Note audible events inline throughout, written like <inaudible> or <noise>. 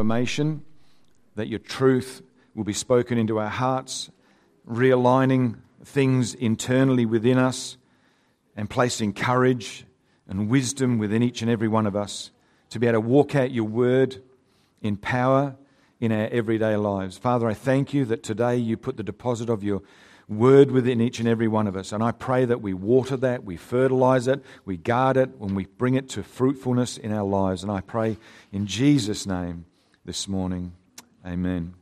transformation, that your truth will be spoken into our hearts, realigning things internally within us and placing courage and wisdom within each and every one of us to be able to walk out your word in power in our everyday lives. Father, I thank you that today you put the deposit of your word within each and every one of us. And I pray that we water that, we fertilize it, we guard it, when we bring it to fruitfulness in our lives. And I pray in Jesus' name this morning. Amen.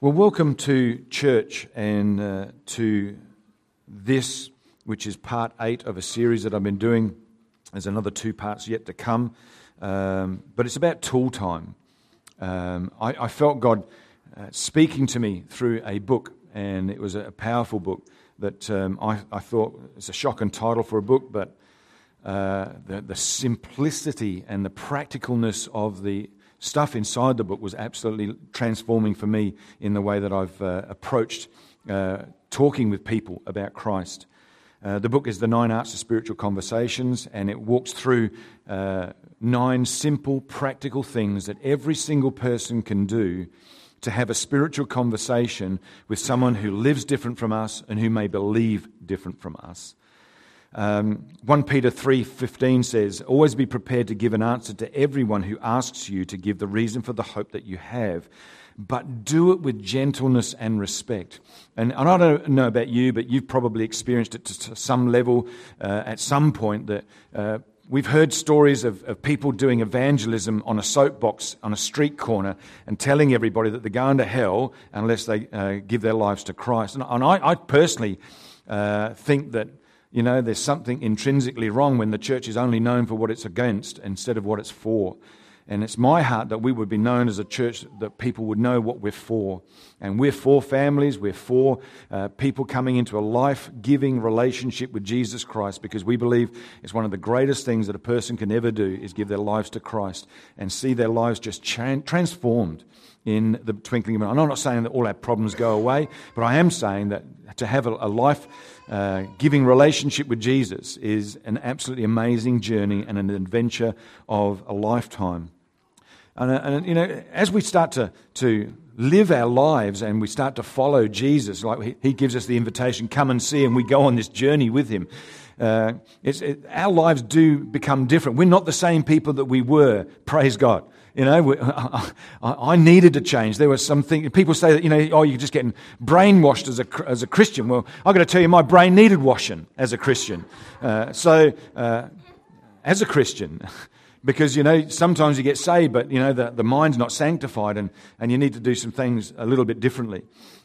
Well, welcome to church and uh, to this, which is part eight of a series that I've been doing. There's another two parts yet to come. Um, but it's about tool time. Um, I, I, felt God uh, speaking to me through a book, and it was a powerful book that um, I, I, thought it's a shocking title for a book, but uh, the, the simplicity and the practicalness of the stuff inside the book was absolutely transforming for me in the way that I've uh, approached uh, talking with people about Christ. Uh, the book is The Nine Arts of Spiritual Conversations, and it walks through uh, nine simple, practical things that every single person can do to have a spiritual conversation with someone who lives different from us and who may believe different from us. Um, 1 Peter 3:15 says, "Always be prepared to give an answer to everyone who asks you to give the reason for the hope that you have, but do it with gentleness and respect. And, and I don't know about you, but you've probably experienced it to, some level uh, at some point that uh, we've heard stories of, of people doing evangelism on a soapbox on a street corner and telling everybody that they're going to hell unless they uh, give their lives to Christ. And, and I, I, personally uh, think that you know, there's something intrinsically wrong when the church is only known for what it's against instead of what it's for. And it's my heart that we would be known as a church that people would know what we're for. And we're for families, we're for uh, people coming into a life giving relationship with Jesus Christ because we believe it's one of the greatest things that a person can ever do is give their lives to Christ and see their lives just transformed in the twinkling of an eye. I'm not saying that all our problems go away, but I am saying that to have a, a life uh, giving relationship with Jesus is an absolutely amazing journey and an adventure of a lifetime. And, uh, and, you know, as we start to, to live our lives and we start to follow Jesus, like he, gives us the invitation, come and see, and we go on this journey with him. Uh, it, our lives do become different. We're not the same people that we were, praise God. You know, <laughs> I, needed to change. There was something, people say that, you know, oh, you're just getting brainwashed as a, as a Christian. Well, I've got to tell you, my brain needed washing as a Christian. Uh, so, uh, as a Christian, <laughs> because you know sometimes you get saved but you know the, the mind's not sanctified and, and you need to do some things a little bit differently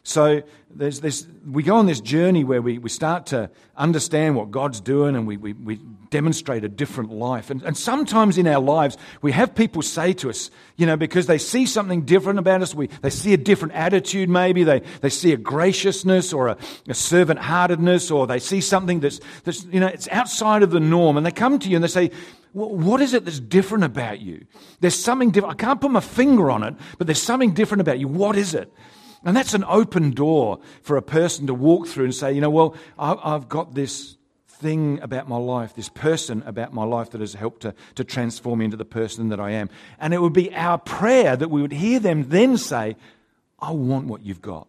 so there's this we go on this journey where we, we start to understand what god's doing and we, we, we demonstrate a different life and, and sometimes in our lives we have people say to us you know because they see something different about us we, they see a different attitude maybe they, they see a graciousness or a, a servant-heartedness or they see something that's, that's you know it's outside of the norm and they come to you and they say what is it that's different about you? There's something different. I can't put my finger on it, but there's something different about you. What is it? And that's an open door for a person to walk through and say, you know, well, I've got this thing about my life, this person about my life that has helped to, to transform me into the person that I am. And it would be our prayer that we would hear them then say, I want what you've got.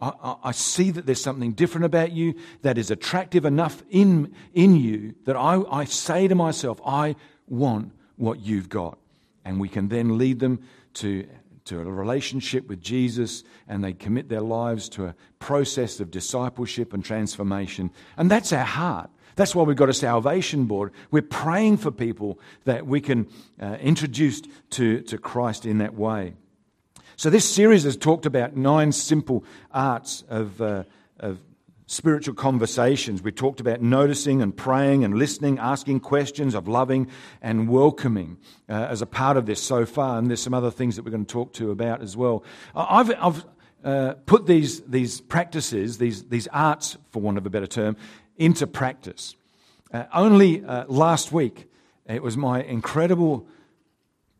I, I, see that there's something different about you that is attractive enough in, in you that I, I say to myself, I want what you've got. And we can then lead them to, to a relationship with Jesus and they commit their lives to a process of discipleship and transformation. And that's our heart. That's why we've got a salvation board. We're praying for people that we can uh, introduce to, to Christ in that way. So, this series has talked about nine simple arts of, uh, of spiritual conversations. We talked about noticing and praying and listening, asking questions, of loving and welcoming uh, as a part of this so far. And there's some other things that we're going to talk to about as well. I've, I've uh, put these, these practices, these, these arts, for want of a better term, into practice. Uh, only uh, last week, it was my incredible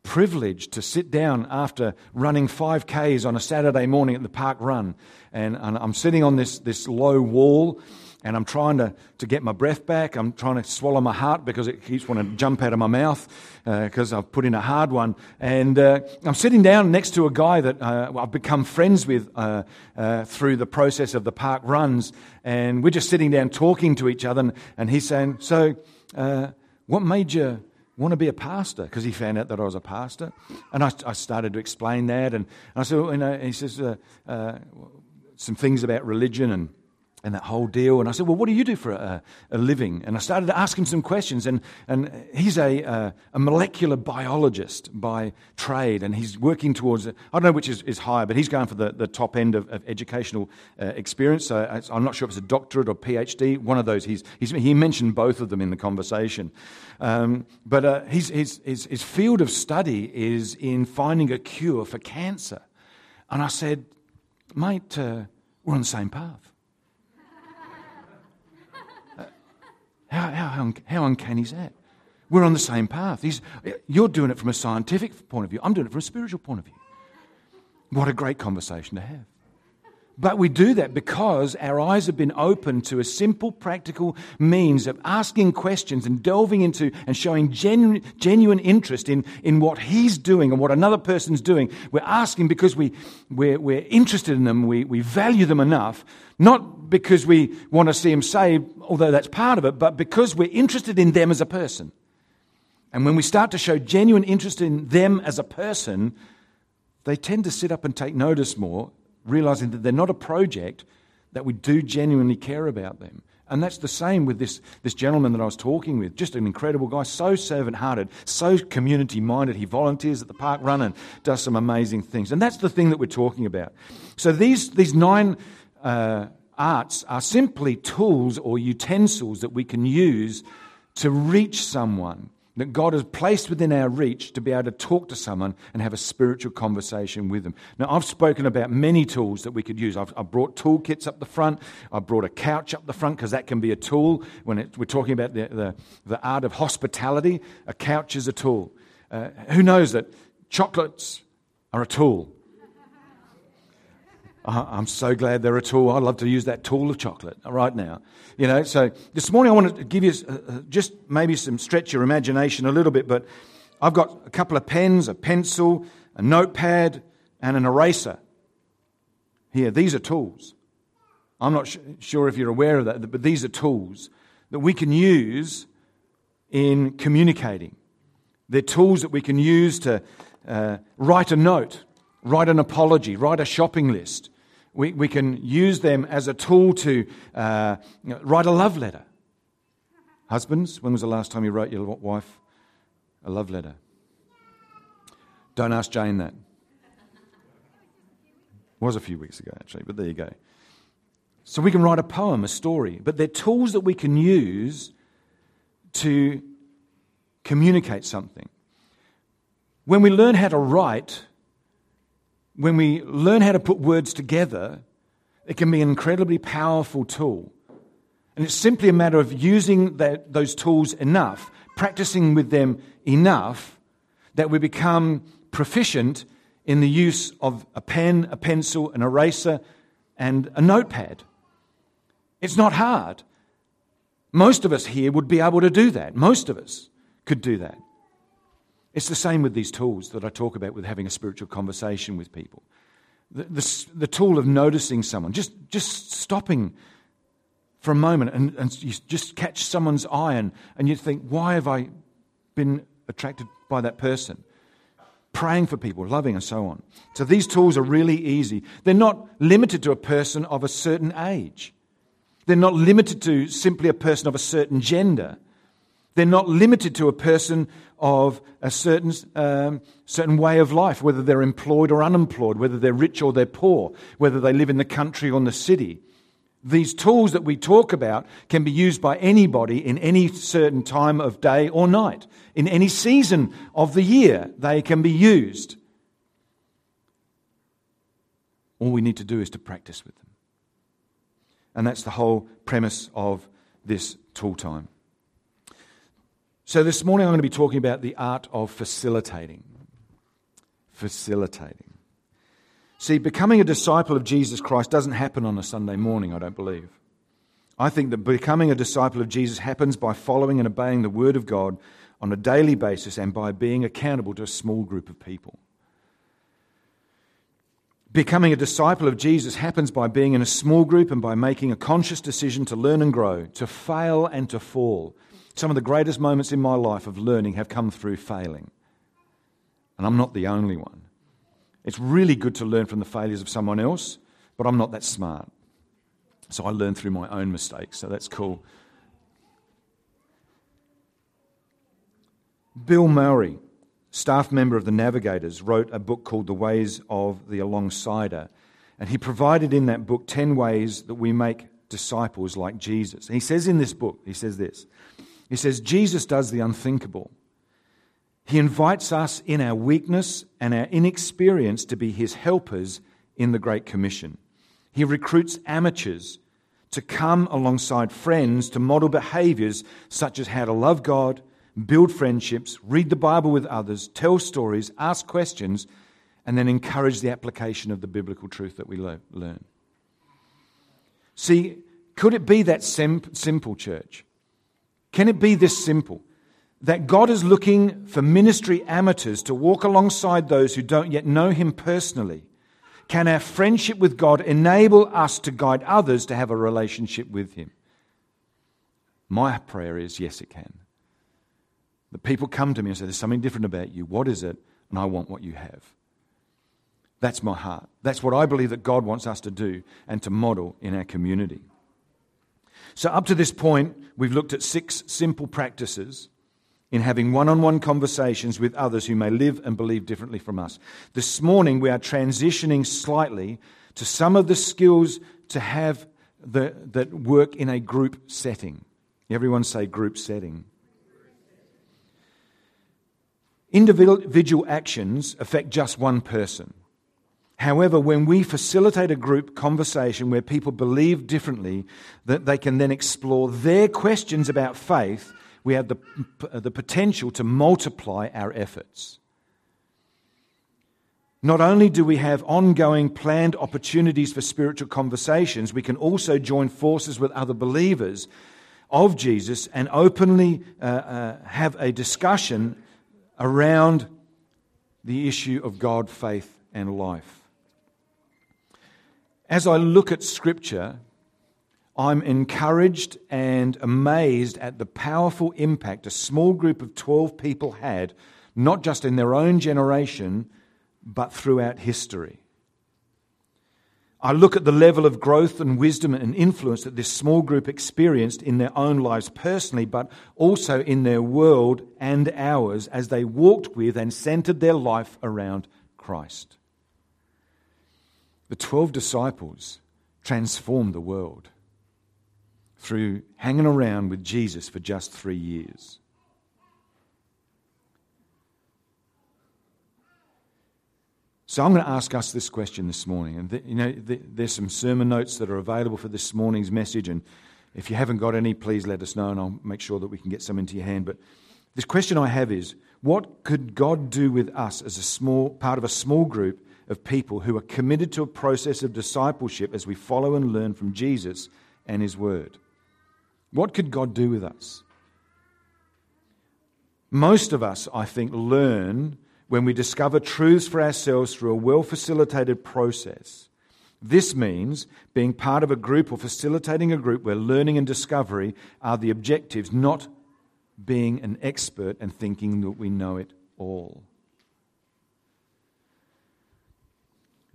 privilege to sit down after running 5Ks on a Saturday morning at the park run. And, and I'm sitting on this, this low wall and I'm trying to, to get my breath back. I'm trying to swallow my heart because it keeps wanting to jump out of my mouth because uh, I've put in a hard one. And uh, I'm sitting down next to a guy that uh, I've become friends with uh, uh, through the process of the park runs. And we're just sitting down talking to each other. And, and he's saying, So, uh, what made you want to be a pastor? Because he found out that I was a pastor. And I, I started to explain that. And, I said, you know, he says, uh, uh, some things about religion and and that whole deal. And I said, Well, what do you do for a, a living? And I started to ask him some questions. And, and he's a, a, a, molecular biologist by trade, and he's working towards, I don't know which is, is higher, but he's going for the, the top end of, of educational uh, experience. So I'm not sure if it's a doctorate or PhD, one of those. He's, he's he mentioned both of them in the conversation. Um, but uh, his, his, his, his field of study is in finding a cure for cancer. And I said, Mate, uh, we're on the same path. How, how, how uncanny is that? We're on the same path. He's, you're doing it from a scientific point of view. I'm doing it from a spiritual point of view. What a great conversation to have. But we do that because our eyes have been opened to a simple, practical means of asking questions and delving into and showing genuine, genuine interest in, in what he's doing and what another person's doing. We're asking because we, we're, we're interested in them, we, we value them enough, not because we want to see them saved, although that's part of it, but because we're interested in them as a person. And when we start to show genuine interest in them as a person, they tend to sit up and take notice more realizing that they're not a project, that we do genuinely care about them. And that's the same with this, this gentleman that I was talking with. Just an incredible guy, so servant hearted, so community minded. He volunteers at the park run and does some amazing things. And that's the thing that we're talking about. So these, these nine uh, arts are simply tools or utensils that we can use to reach someone that God has placed within our reach to be able to talk to someone and have a spiritual conversation with them. Now, I've spoken about many tools that we could use. I've, I've brought toolkits up the front. I've brought a couch up the front because that can be a tool. When it, we're talking about the, the, the, art of hospitality, a couch is a tool. Uh, who knows that chocolates are a tool? Uh, I'm so glad they're a tool. I'd love to use that tool of chocolate right now. You know, so this morning I want to give you uh, uh, just maybe some stretch your imagination a little bit, but I've got a couple of pens, a pencil, a notepad, and an eraser. Here, these are tools. I'm not sure if you're aware of that, but these are tools that we can use in communicating. They're tools that we can use to uh, write a note, write an apology, write a shopping list, we, we can use them as a tool to uh, write a love letter. Husbands, when was the last time you wrote your wife a love letter? Don't ask Jane that. It was a few weeks ago, actually, but there you go. So we can write a poem, a story, but they're tools that we can use to communicate something. When we learn how to write, when we learn how to put words together, it can be an incredibly powerful tool. And it's simply a matter of using that, those tools enough, practicing with them enough, that we become proficient in the use of a pen, a pencil, an eraser, and a notepad. It's not hard. Most of us here would be able to do that. Most of us could do that. It's the same with these tools that I talk about with having a spiritual conversation with people. The, the, the tool of noticing someone, just, just stopping for a moment and, and you just catch someone's eye and, and you think, why have I been attracted by that person? Praying for people, loving, and so on. So these tools are really easy. They're not limited to a person of a certain age. They're not limited to simply a person of a certain gender. They're not limited to a person of a certain, um, certain way of life, whether they're employed or unemployed, whether they're rich or they're poor, whether they live in the country or in the city. These tools that we talk about can be used by anybody in any certain time of day or night. In any season of the year, they can be used. All we need to do is to practice with them. And that's the whole premise of this tool time. So, this morning I'm going to be talking about the art of facilitating. facilitating. See, becoming a disciple of Jesus Christ doesn't happen on a Sunday morning, I don't believe. I think that becoming a disciple of Jesus happens by following and obeying the Word of God on a daily basis and by being accountable to a small group of people. Becoming a disciple of Jesus happens by being in a small group and by making a conscious decision to learn and grow, to fail and to fall. Some of the greatest moments in my life of learning have come through failing. And I'm not the only one. It's really good to learn from the failures of someone else, but I'm not that smart. So I learn through my own mistakes, so that's cool. Bill Mowry staff member of the Navigators, wrote a book called The Ways of the Alongsider. And he provided in that book 10 ways that we make disciples like Jesus. And he says in this book, he says this He says, Jesus does the unthinkable. He invites us in our weakness and our inexperience to be his helpers in the Great Commission. He recruits amateurs to come alongside friends to model behaviors such as how to love God build friendships, read the Bible with others, tell stories, ask questions, and then encourage the application of the biblical truth that we learn. See, could it be that simple, church? Can it be this simple? That God is looking for ministry amateurs to walk alongside those who don't yet know Him personally. Can our friendship with God enable us to guide others to have a relationship with Him? My prayer is yes, it can. The people come to me and say, There's something different about you. What is it? And I want what you have. That's my heart. That's what I believe that God wants us to do and to model in our community. So, up to this point, we've looked at six simple practices in having one on one conversations with others who may live and believe differently from us. This morning, we are transitioning slightly to some of the skills to have the, that work in a group setting. Everyone say group setting. Individual actions affect just one person. However, when we facilitate a group conversation where people believe differently, that they can then explore their questions about faith, we have the, the potential to multiply our efforts. Not only do we have ongoing planned opportunities for spiritual conversations, we can also join forces with other believers of Jesus and openly uh, uh, have a discussion around the issue of God, faith, and life. As I look at Scripture, I'm encouraged and amazed at the powerful impact a small group of 12 people had, not just in their own generation, but throughout history. I look at the level of growth and wisdom and influence that this small group experienced in their own lives personally, but also in their world and ours as they walked with and centered their life around Christ. The 12 disciples transformed the world through hanging around with Jesus for just three years. So I'm going to ask us this question this morning. And, you know, th- there's some sermon notes that are available for this morning's message. And if you haven't got any, please let us know and I'll make sure that we can get some into your hand. But this question I have is what could God do with us as a small part of a small group of people who are committed to a process of discipleship as we follow and learn from Jesus and His Word? What could God do with us? Most of us, I think, learn when we discover truths for ourselves through a well facilitated process. This means being part of a group or facilitating a group where learning and discovery are the objectives, not being an expert and thinking that we know it all.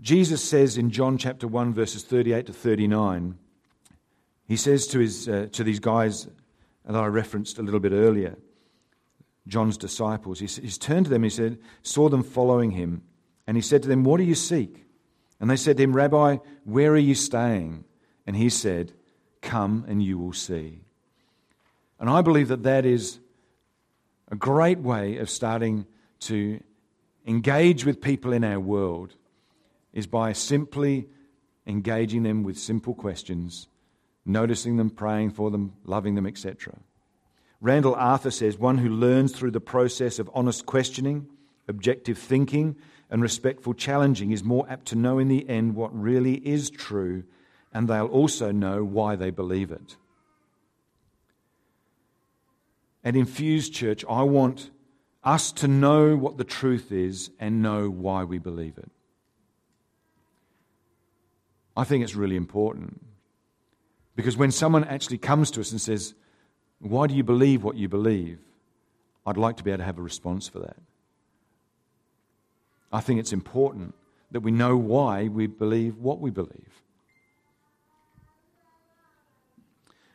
Jesus says in John chapter 1, verses 38 to 39, he says to, his, uh, to these guys that I referenced a little bit earlier, John's disciples. He, he's turned to them, he said, saw them following him, and he said to them, What do you seek? And they said to him, Rabbi, where are you staying? And he said, Come and you will see. And I believe that that is a great way of starting to engage with people in our world is by simply engaging them with simple questions, noticing them, praying for them, loving them, etc. Randall Arthur says one who learns through the process of honest questioning, objective thinking, and respectful challenging is more apt to know in the end what really is true, and they'll also know why they believe it. At Infused Church, I want us to know what the truth is and know why we believe it. I think it's really important. Because when someone actually comes to us and says, Why do you believe what you believe? I'd like to be able to have a response for that. I think it's important that we know why we believe what we believe.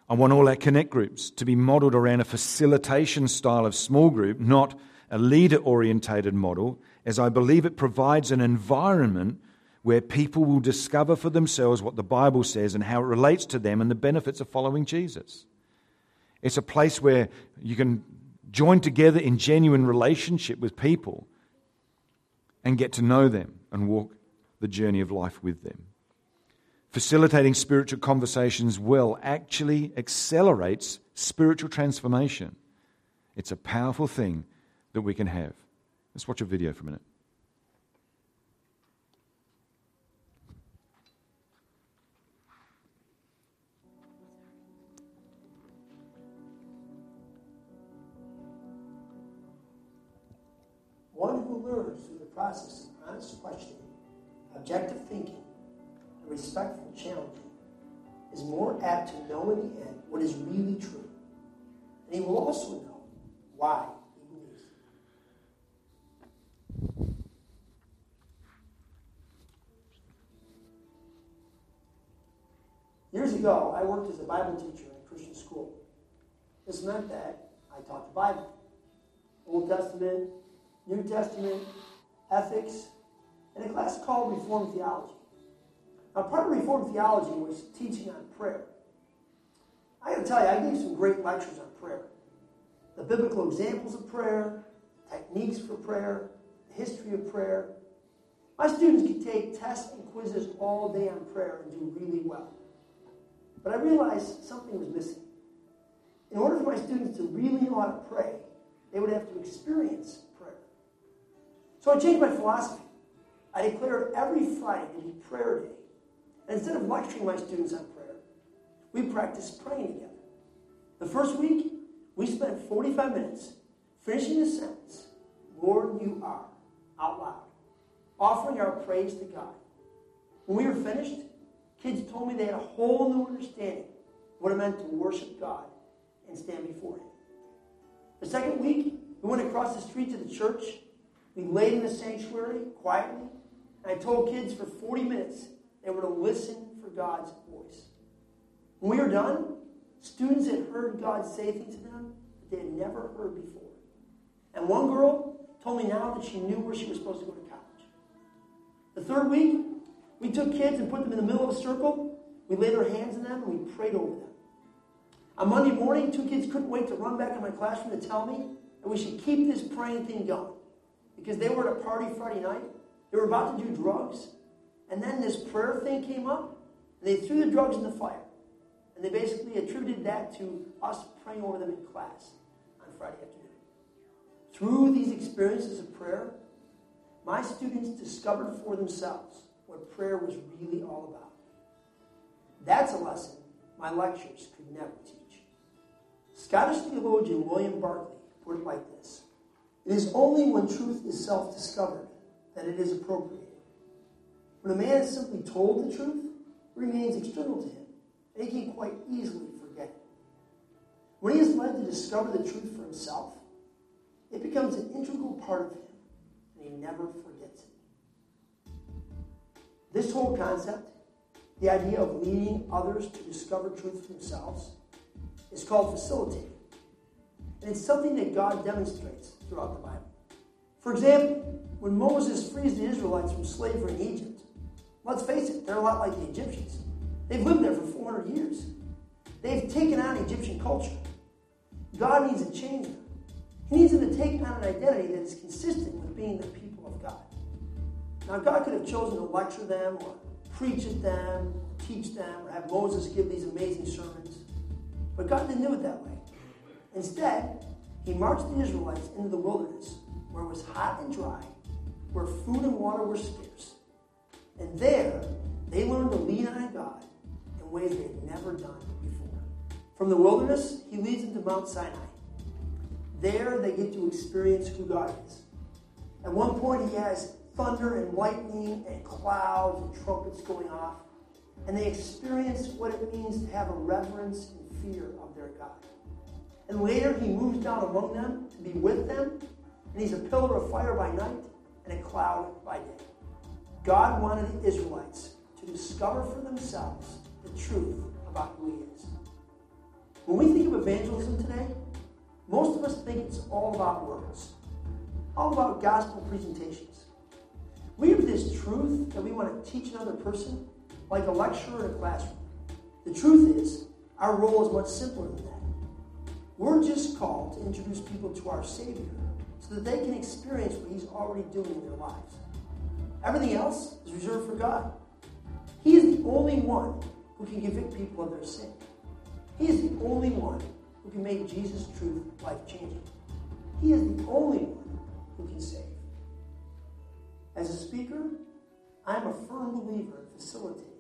I want all our connect groups to be modeled around a facilitation style of small group, not a leader orientated model, as I believe it provides an environment where people will discover for themselves what the Bible says and how it relates to them and the benefits of following Jesus. It's a place where you can join together in genuine relationship with people and get to know them and walk the journey of life with them. Facilitating spiritual conversations well actually accelerates spiritual transformation. It's a powerful thing that we can have. Let's watch a video for a minute. Process of honest questioning, objective thinking, and respectful challenging is more apt to know in the end what is really true. And he will also know why he believes. Years ago, I worked as a Bible teacher in a Christian school. This meant that I taught the Bible Old Testament, New Testament, ethics, and a class called Reformed Theology. Now, part of Reformed Theology was teaching on prayer. I got to tell you, I gave some great lectures on prayer. The biblical examples of prayer, techniques for prayer, the history of prayer. My students could take tests and quizzes all day on prayer and do really well. But I realized something was missing. In order for my students to really know how to pray, they would have to experience so I changed my philosophy. I declared every Friday to be prayer day. And instead of lecturing my students on prayer, we practiced praying together. The first week, we spent 45 minutes finishing the sentence, Lord, you are, out loud, offering our praise to God. When we were finished, kids told me they had a whole new understanding of what it meant to worship God and stand before Him. The second week, we went across the street to the church we laid in the sanctuary quietly, and I told kids for 40 minutes they were to listen for God's voice. When we were done, students had heard God say things to them that they had never heard before. And one girl told me now that she knew where she was supposed to go to college. The third week, we took kids and put them in the middle of a circle. We laid our hands on them and we prayed over them. On Monday morning, two kids couldn't wait to run back in my classroom to tell me that we should keep this praying thing going because they were at a party Friday night. They were about to do drugs. And then this prayer thing came up, and they threw the drugs in the fire. And they basically attributed that to us praying over them in class on Friday afternoon. Through these experiences of prayer, my students discovered for themselves what prayer was really all about. That's a lesson my lectures could never teach. Scottish theologian William Barclay put it like this it is only when truth is self discovered that it is appropriated. When a man is simply told the truth, it remains external to him, and he can quite easily forget it. When he is led to discover the truth for himself, it becomes an integral part of him, and he never forgets it. This whole concept, the idea of leading others to discover truth for themselves, is called facilitating. And it's something that God demonstrates throughout the Bible. For example, when Moses frees the Israelites from slavery in Egypt, let's face it, they're a lot like the Egyptians. They've lived there for 400 years. They've taken on Egyptian culture. God needs to change. He needs them to take on an identity that is consistent with being the people of God. Now, God could have chosen to lecture them or preach at them, teach them, or have Moses give these amazing sermons. But God didn't do it that way. Instead, he marched the Israelites into the wilderness where it was hot and dry, where food and water were scarce. And there, they learned to lean on God in ways they had never done before. From the wilderness, he leads them to Mount Sinai. There, they get to experience who God is. At one point, he has thunder and lightning and clouds and trumpets going off. And they experience what it means to have a reverence and fear of their God. And later, he moves down among them to be with them. And he's a pillar of fire by night and a cloud by day. God wanted the Israelites to discover for themselves the truth about who he is. When we think of evangelism today, most of us think it's all about words, all about gospel presentations. We have this truth that we want to teach another person, like a lecturer in a classroom. The truth is, our role is much simpler than that. We're just called to introduce people to our Savior so that they can experience what He's already doing in their lives. Everything else is reserved for God. He is the only one who can convict people of their sin. He is the only one who can make Jesus' truth life changing. He is the only one who can save. As a speaker, I am a firm believer in facilitating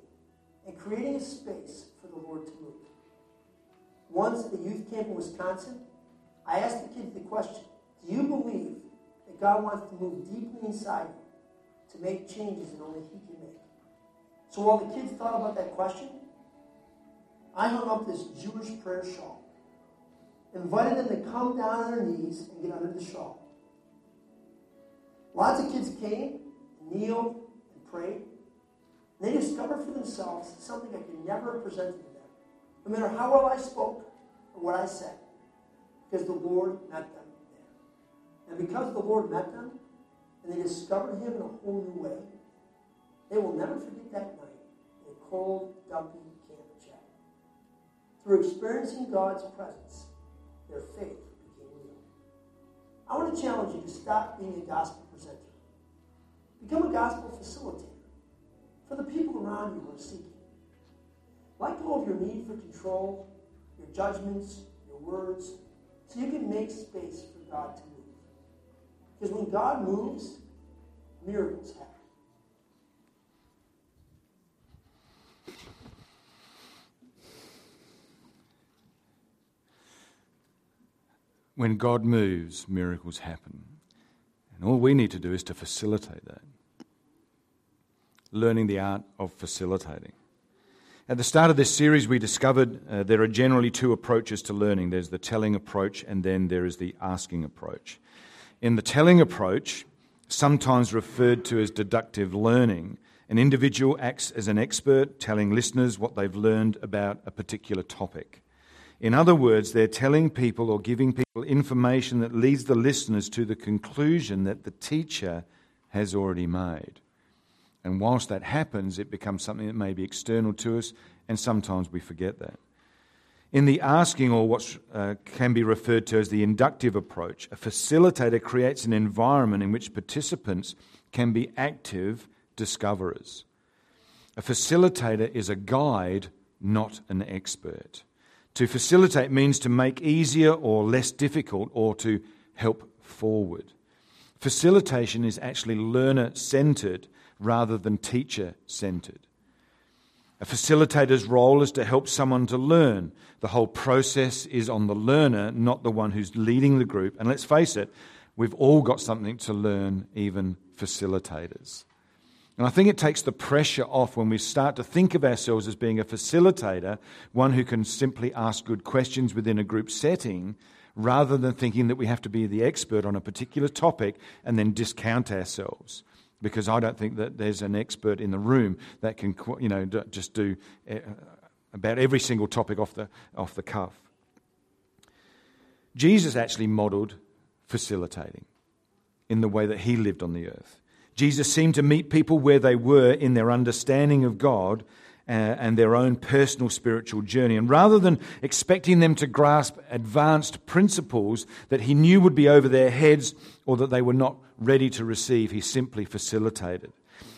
and creating a space for the Lord to move. Once at a youth camp in Wisconsin, I asked the kids the question Do you believe that God wants to move deeply inside you to make changes that only He can make? So while the kids thought about that question, I hung up this Jewish prayer shawl, invited them to come down on their knees and get under the shawl. Lots of kids came, kneeled, and prayed. And they discovered for themselves something I could never have presented to them, no matter how well I spoke or what I said, because the Lord met them there. And because the Lord met them, and they discovered Him in a whole new way, they will never forget that night in a cold, dumpy camp shed. Through experiencing God's presence, their faith became real. I want to challenge you to stop being a gospel presenter. Become a gospel facilitator for the people around you who are seeking. Let go of your need for control, your judgments, your words, so you can make space for God to move. Because when God moves, miracles happen. When God moves, miracles happen. And all we need to do is to facilitate that. Learning the art of facilitating. At the start of this series, we discovered uh, there are generally two approaches to learning there's the telling approach, and then there is the asking approach. In the telling approach, sometimes referred to as deductive learning, an individual acts as an expert, telling listeners what they've learned about a particular topic. In other words, they're telling people or giving people information that leads the listeners to the conclusion that the teacher has already made. And whilst that happens, it becomes something that may be external to us, and sometimes we forget that. In the asking, or what uh, can be referred to as the inductive approach, a facilitator creates an environment in which participants can be active discoverers. A facilitator is a guide, not an expert. To facilitate means to make easier or less difficult or to help forward. Facilitation is actually learner centered rather than teacher centered. A facilitator's role is to help someone to learn. The whole process is on the learner, not the one who's leading the group. And let's face it, we've all got something to learn, even facilitators. And I think it takes the pressure off when we start to think of ourselves as being a facilitator, one who can simply ask good questions within a group setting, rather than thinking that we have to be the expert on a particular topic and then discount ourselves. Because I don't think that there's an expert in the room that can, you know, just do eh, about every single topic off the, off the cuff. Jesus actually modeled facilitating in the way that he lived on the earth. Jesus seemed to meet people where they were in their understanding of God and their own personal spiritual journey. And rather than expecting them to grasp advanced principles that he knew would be over their heads or that they were not ready to receive, he simply facilitated.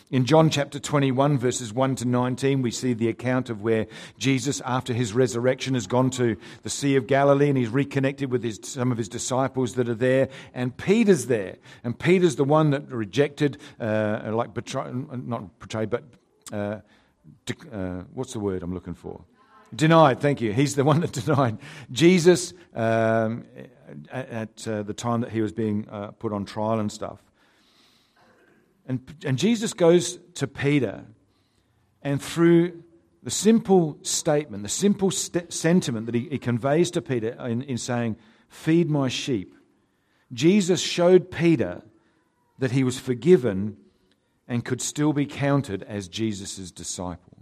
In John chapter 21, verses 1 to 19, we see the account of where Jesus, after his resurrection, has gone to the Sea of Galilee and he's reconnected with his, some of his disciples that are there. And Peter's there. And Peter's the one that rejected, uh, like betray, not betrayed, but uh, uh, what's the word I'm looking for? Denied, thank you. He's the one that <laughs> denied Jesus um, at, at uh, the time that he was being uh, put on trial and stuff. And, and Jesus goes to Peter, and through the simple statement, the simple st- sentiment that he, he, conveys to Peter in, in saying, Feed my sheep, Jesus showed Peter that he was forgiven and could still be counted as Jesus' disciple.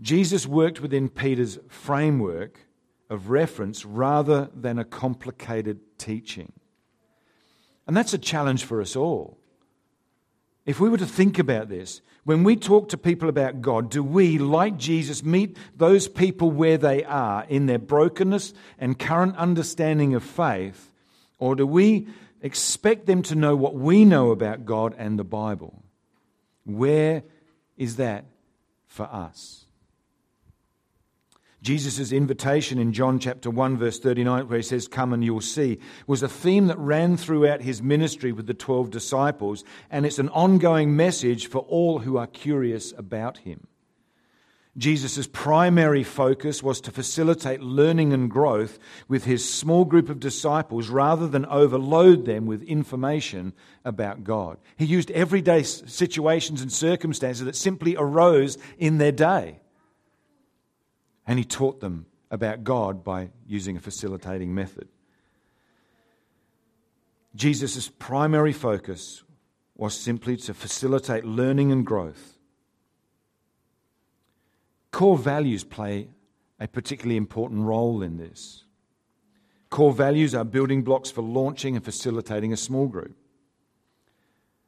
Jesus worked within Peter's framework of reference rather than a complicated teaching. And that's a challenge for us all. If we were to think about this, when we talk to people about God, do we, like Jesus, meet those people where they are in their brokenness and current understanding of faith? Or do we expect them to know what we know about God and the Bible? Where is that for us? Jesus' invitation in John chapter 1, verse 39, where he says, Come and you'll see, was a theme that ran throughout his ministry with the 12 disciples, and it's an ongoing message for all who are curious about him. Jesus' primary focus was to facilitate learning and growth with his small group of disciples rather than overload them with information about God. He used everyday situations and circumstances that simply arose in their day and he taught them about God by using a facilitating method. Jesus' primary focus was simply to facilitate learning and growth. Core values play a particularly important role in this. Core values are building blocks for launching and facilitating a small group.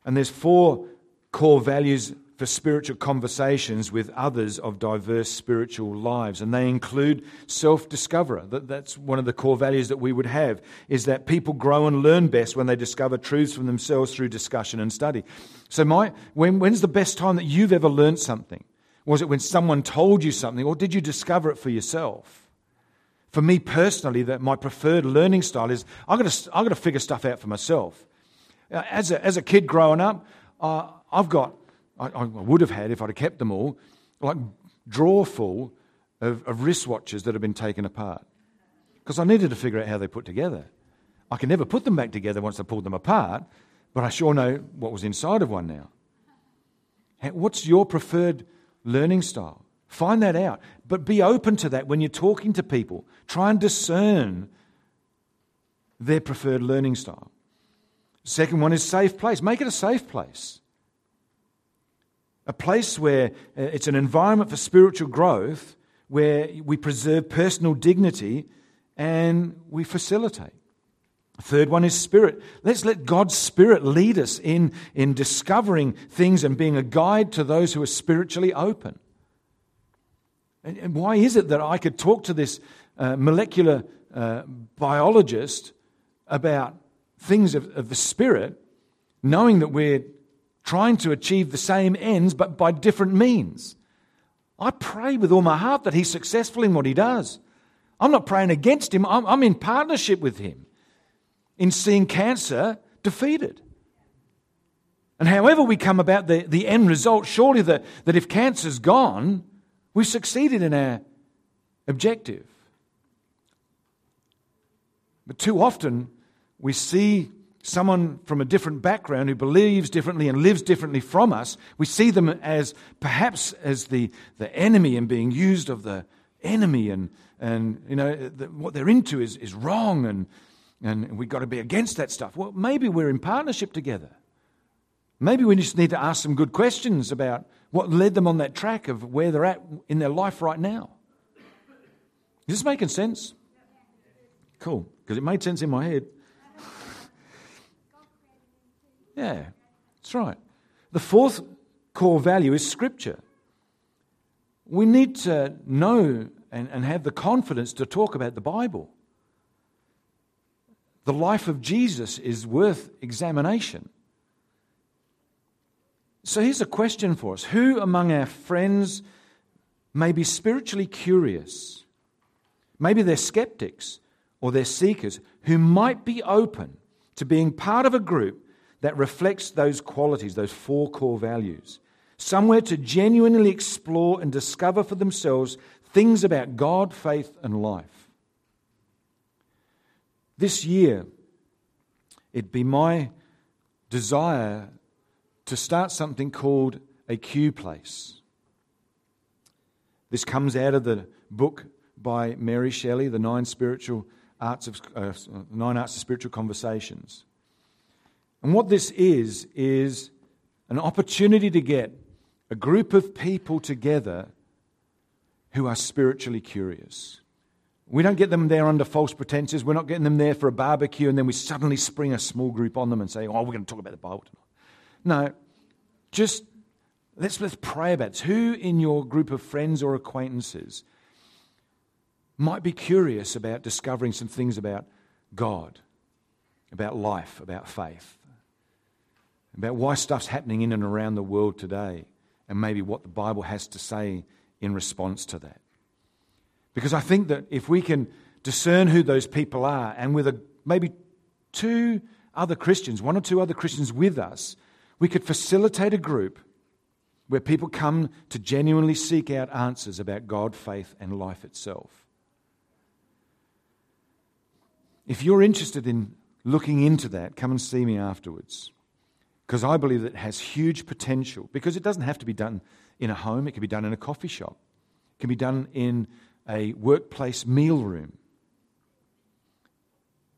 And there's four core values for spiritual conversations with others of diverse spiritual lives and they include self-discoverer that, that's one of the core values that we would have is that people grow and learn best when they discover truths from themselves through discussion and study so my when, when's the best time that you've ever learned something was it when someone told you something or did you discover it for yourself for me personally that my preferred learning style is i've got to, I've got to figure stuff out for myself uh, as a, as a kid growing up uh, i've got I, I would have had if I'd have kept them all, like drawer full of, of wristwatches that have been taken apart. Because I needed to figure out how they put together. I can never put them back together once I pulled them apart, but I sure know what was inside of one now. What's your preferred learning style? Find that out. But be open to that when you're talking to people. Try and discern their preferred learning style. Second one is safe place. Make it a safe place a place where uh, it's an environment for spiritual growth, where we preserve personal dignity and we facilitate. Third one is spirit. Let's let God's spirit lead us in, in discovering things and being a guide to those who are spiritually open. And, and why is it that I could talk to this uh, molecular uh, biologist about things of, of the spirit, knowing that we're trying to achieve the same ends but by different means. I pray with all my heart that he's successful in what he does. I'm not praying against him, I'm, I'm in partnership with him in seeing cancer defeated. And however we come about the, the end result, surely that, that if cancer's gone, we've succeeded in our objective. But too often we see someone from a different background who believes differently and lives differently from us, we see them as perhaps as the, the enemy and being used of the enemy and, and you know, the, what they're into is, is wrong and, and we've got to be against that stuff. Well, maybe we're in partnership together. Maybe we just need to ask some good questions about what led them on that track of where they're at in their life right now. Is this making sense? Cool, because it made sense in my head. <laughs> Yeah, that's right. The fourth core value is Scripture. We need to know and, and have the confidence to talk about the Bible. The life of Jesus is worth examination. So here's a question for us Who among our friends may be spiritually curious? Maybe they're skeptics or they're seekers who might be open to being part of a group that reflects those qualities, those four core values. Somewhere to genuinely explore and discover for themselves things about God, faith, and life. This year, it'd be my desire to start something called a Q place. This comes out of the book by Mary Schaller, The Nine Spiritual Arts of, uh, Nine Arts of Spiritual Conversations. And what this is, is an opportunity to get a group of people together who are spiritually curious. We don't get them there under false pretenses. We're not getting them there for a barbecue and then we suddenly spring a small group on them and say, oh, we're going to talk about the Bible tonight. No, just let's, let's pray about it. Who in your group of friends or acquaintances might be curious about discovering some things about God, about life, about faith, about why stuff's happening in and around the world today, and maybe what the Bible has to say in response to that. Because I think that if we can discern who those people are, and with a, maybe two other Christians, one or two other Christians with us, we could facilitate a group where people come to genuinely seek out answers about God, faith, and life itself. If you're interested in looking into that, come and see me afterwards. Because I believe that it has huge potential. Because it doesn't have to be done in a home, it can be done in a coffee shop, it can be done in a workplace meal room.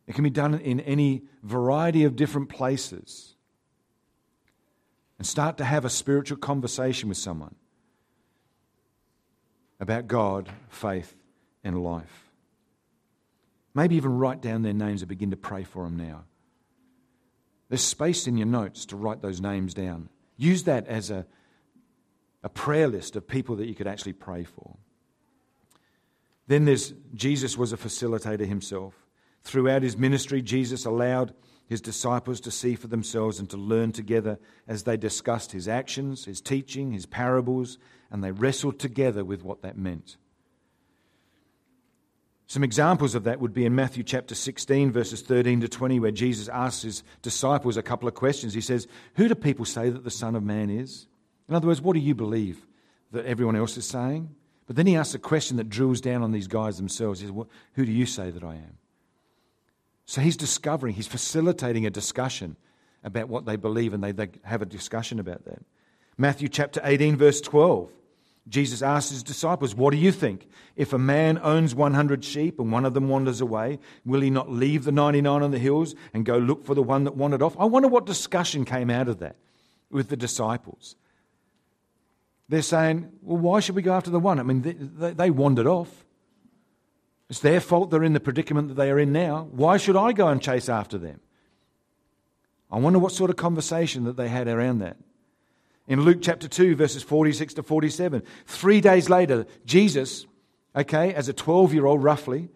It can be done in any variety of different places. And start to have a spiritual conversation with someone about God, faith, and life. Maybe even write down their names and begin to pray for them now. There's space in your notes to write those names down. Use that as a, a prayer list of people that you could actually pray for. Then there's Jesus was a facilitator himself. Throughout his ministry, Jesus allowed his disciples to see for themselves and to learn together as they discussed his actions, his teaching, his parables, and they wrestled together with what that meant. Some examples of that would be in Matthew chapter 16, verses 13 to 20, where Jesus asks his disciples a couple of questions. He says, Who do people say that the Son of Man is? In other words, what do you believe that everyone else is saying? But then he asks a question that drills down on these guys themselves. He says, well, Who do you say that I am? So he's discovering, he's facilitating a discussion about what they believe, and they, they have a discussion about that. Matthew chapter 18, verse 12. Jesus asked his disciples, What do you think? If a man owns 100 sheep and one of them wanders away, will he not leave the 99 on the hills and go look for the one that wandered off? I wonder what discussion came out of that with the disciples. They're saying, Well, why should we go after the one? I mean, they, they wandered off. It's their fault they're in the predicament that they are in now. Why should I go and chase after them? I wonder what sort of conversation that they had around that in Luke chapter 2, verses 46 to 47. Three days later, Jesus, okay, as a 12 year old roughly,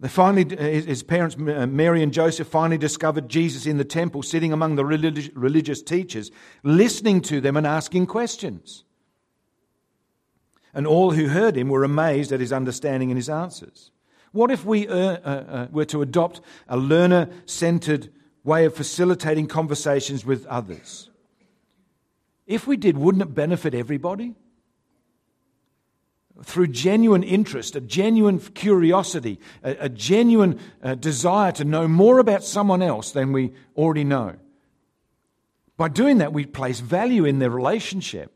they finally, his parents, uh, Mary and Joseph, finally discovered Jesus in the temple, sitting among the religious teachers, listening to them and asking questions. And all who heard him were amazed at his understanding and his answers. What if we uh, uh, uh were to adopt a learner centered way of facilitating conversations with others? If we did, wouldn't it benefit everybody? Through genuine interest, a genuine curiosity, a, a genuine uh, desire to know more about someone else than we already know. By doing that, we place value in their relationship.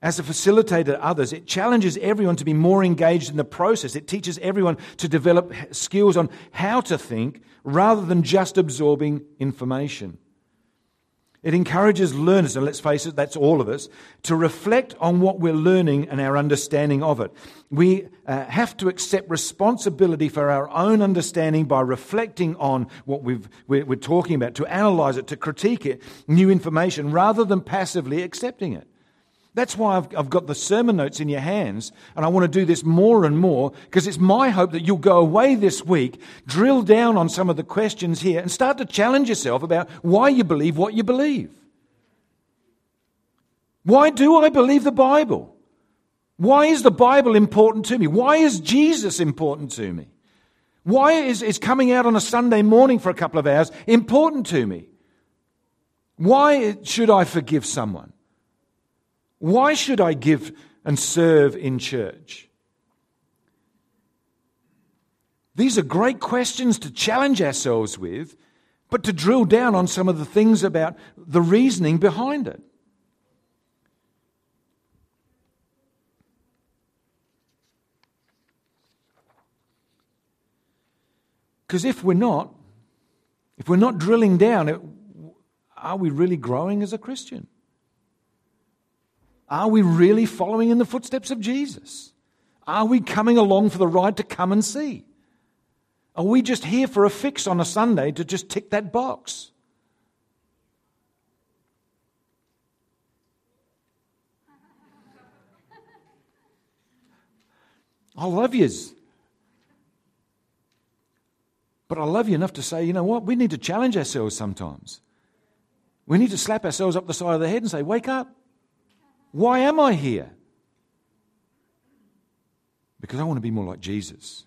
As a facilitator to others, it challenges everyone to be more engaged in the process. It teaches everyone to develop skills on how to think rather than just absorbing information. It encourages learners, and let's face it, that's all of us, to reflect on what we're learning and our understanding of it. We uh, have to accept responsibility for our own understanding by reflecting on what we're, we're talking about, to analyze it, to critique it, new information, rather than passively accepting it. That's why I've, I've, got the sermon notes in your hands, and I want to do this more and more because it's my hope that you'll go away this week, drill down on some of the questions here, and start to challenge yourself about why you believe what you believe. Why do I believe the Bible? Why is the Bible important to me? Why is Jesus important to me? Why is, is coming out on a Sunday morning for a couple of hours important to me? Why should I forgive someone? Why should I give and serve in church? These are great questions to challenge ourselves with, but to drill down on some of the things about the reasoning behind it. Because if we're not, if we're not drilling down, are we really growing as a Christian? Are we really following in the footsteps of Jesus? Are we coming along for the ride to come and see? Are we just here for a fix on a Sunday to just tick that box? I love yous. But I love you enough to say, you know what? We need to challenge ourselves sometimes. We need to slap ourselves up the side of the head and say, wake up. Why am I here? Because I want to be more like Jesus.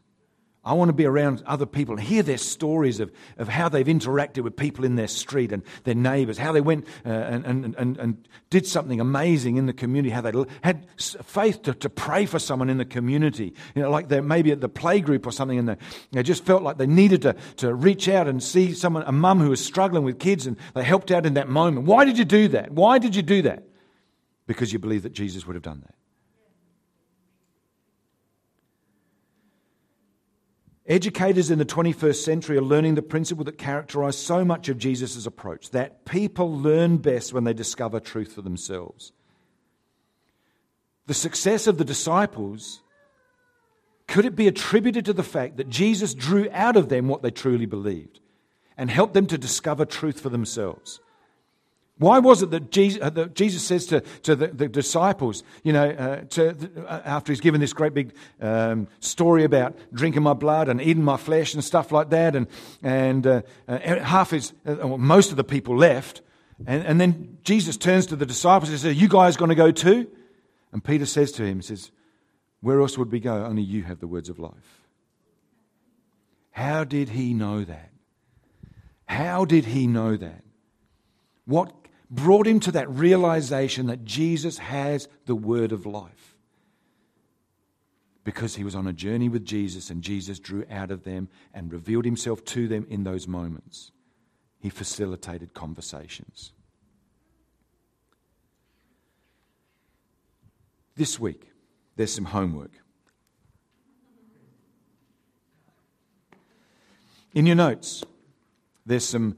I want to be around other people and hear their stories of, of how they've interacted with people in their street and their neighbors, how they went uh, and, and, and, and did something amazing in the community, how they had faith to, to pray for someone in the community. You know, like they're maybe at the playgroup or something and they, they just felt like they needed to, to reach out and see someone, a mum who was struggling with kids and they helped out in that moment. Why did you do that? Why did you do that? Because you believe that Jesus would have done that. Educators in the 21st century are learning the principle that characterized so much of Jesus' approach that people learn best when they discover truth for themselves. The success of the disciples could it be attributed to the fact that Jesus drew out of them what they truly believed and helped them to discover truth for themselves? Why was it that Jesus, uh, that Jesus says to, to the, the, disciples, you know, uh, to, uh, after he's given this great big um, story about drinking my blood and eating my flesh and stuff like that, and, and uh, uh half his, uh, well, most of the people left, and, and then Jesus turns to the disciples and says, Are you guys going to go too? And Peter says to him, he says, Where else would we go? Only you have the words of life. How did he know that? How did he know that? What brought him to that realization that Jesus has the word of life. Because he was on a journey with Jesus and Jesus drew out of them and revealed himself to them in those moments. He facilitated conversations. This week, there's some homework. In your notes, there's some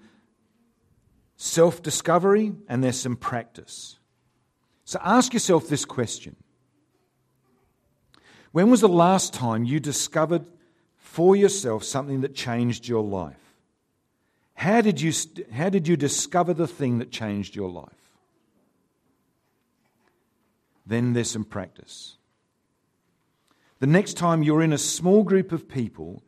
self discovery, and there's some practice. So ask yourself this question When was the last time you discovered for yourself something that changed your life? How did you, how did you discover the thing that changed your life? Then there's some practice. The next time you're in a small group of people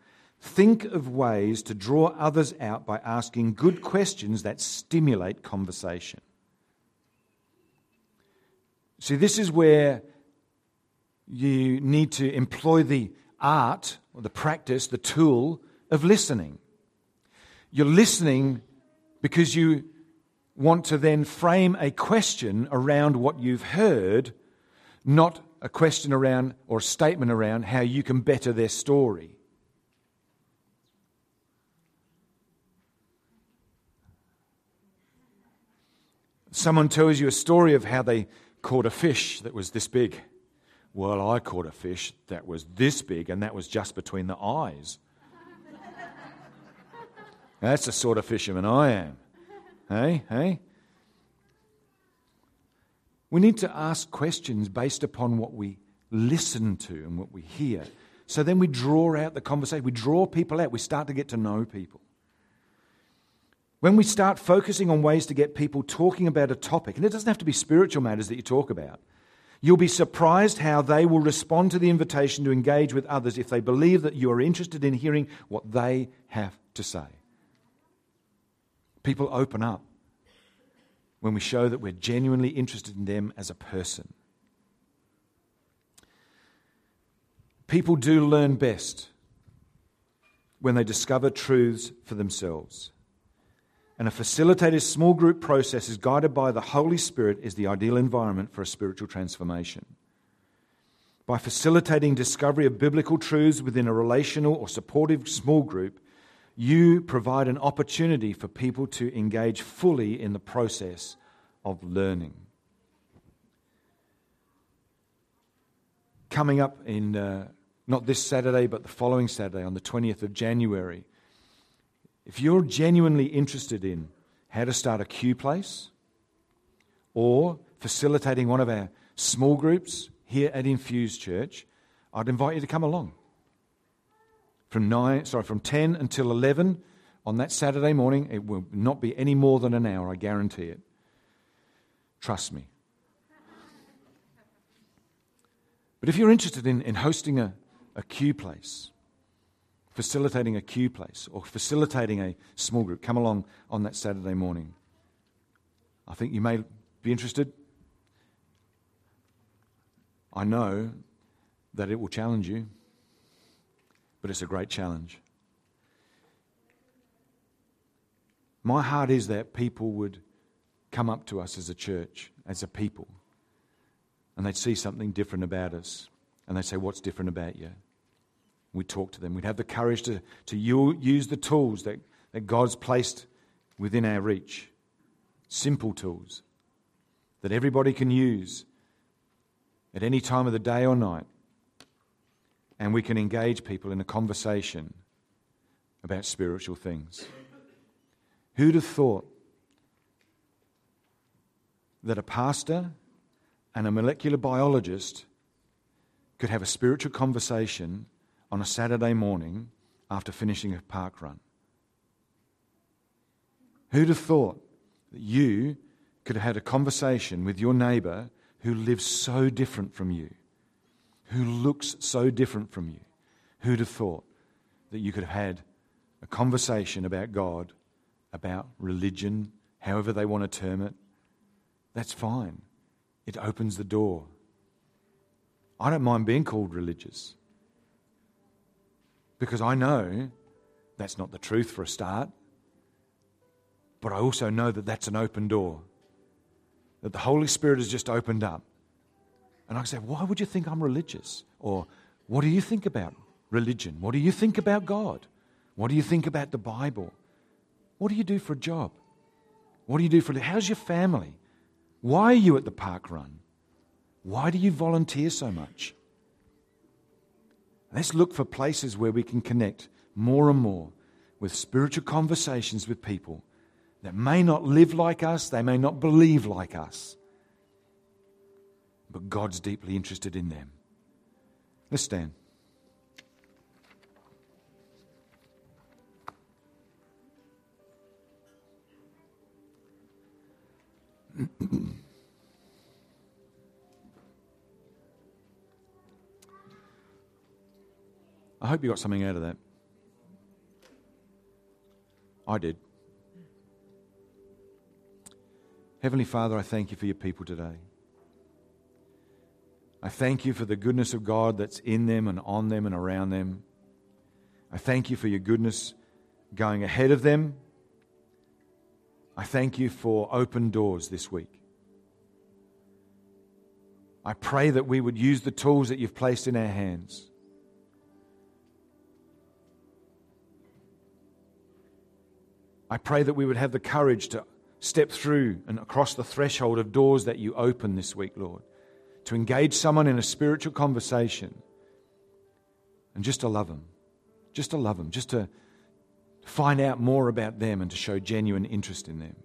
Think of ways to draw others out by asking good questions that stimulate conversation. See, this is where you need to employ the art or the practice, the tool of listening. You're listening because you want to then frame a question around what you've heard, not a question around or a statement around how you can better their story. Someone tells you a story of how they caught a fish that was this big. Well, I caught a fish that was this big, and that was just between the eyes. That's the sort of fisherman I am. Hey, hey? We need to ask questions based upon what we listen to and what we hear. So then we draw out the conversation. We draw people out. We start to get to know people. When we start focusing on ways to get people talking about a topic, and it doesn't have to be spiritual matters that you talk about, you'll be surprised how they will respond to the invitation to engage with others if they believe that you are interested in hearing what they have to say. People open up when we show that we're genuinely interested in them as a person. People do learn best when they discover truths for themselves. And a facilitated small group process is guided by the Holy Spirit is the ideal environment for a spiritual transformation. By facilitating discovery of biblical truths within a relational or supportive small group, you provide an opportunity for people to engage fully in the process of learning. Coming up in uh, not this Saturday, but the following Saturday on the 20th of January, if you're genuinely interested in how to start a Q place or facilitating one of our small groups here at Infused Church, I'd invite you to come along from nine, sorry, from 10 until 11 on that Saturday morning. It will not be any more than an hour, I guarantee it. Trust me. But if you're interested in, in hosting a, a Q place, facilitating a Q place, or facilitating a small group, come along on that Saturday morning. I think you may be interested. I know that it will challenge you but it's a great challenge. My heart is that people would come up to us as a church, as a people, and they'd see something different about us. And they'd say, What's different about you? We'd talk to them. We'd have the courage to, to use the tools that, that God's placed within our reach simple tools that everybody can use at any time of the day or night and we can engage people in a conversation about spiritual things. Who'd have thought that a pastor and a molecular biologist could have a spiritual conversation on a Saturday morning after finishing a park run? Who'd have thought that you could have had a conversation with your neighbour who lives so different from you? who looks so different from you. Who'd have thought that you could have had a conversation about God, about religion, however they want to term it? That's fine. It opens the door. I don't mind being called religious because I know that's not the truth for a start, but I also know that that's an open door, that the Holy Spirit has just opened up and I say, Why would you think I'm religious? Or, What do you think about religion? What do you think about God? What do you think about the Bible? What do you do for a job? What do you do for how's your family? Why are you at the park run? Why do you volunteer so much? Let's look for places where we can connect more and more with spiritual conversations with people that may not live like us, they may not believe like us, but God's deeply interested in them. Let's stand. <clears throat> I hope you got something out of that. I did. Heavenly Father, I thank you for your people today. I thank you for the goodness of God that's in them and on them and around them. I thank you for your goodness going ahead of them. I thank you for open doors this week. I pray that we would use the tools that you've placed in our hands. I pray that we would have the courage to step through and across the threshold of doors that you open this week, Lord to engage someone in a spiritual conversation and just to love them, just to love them, just to find out more about them and to show genuine interest in them.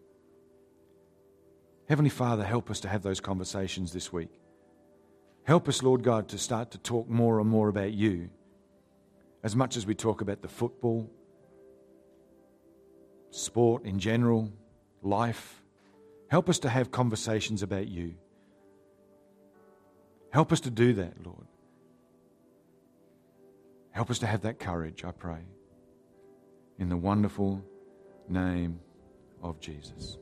Heavenly Father, help us to have those conversations this week. Help us, Lord God, to start to talk more and more about you as much as we talk about the football, sport in general, life. Help us to have conversations about you. Help us to do that, Lord. Help us to have that courage, I pray. In the wonderful name of Jesus.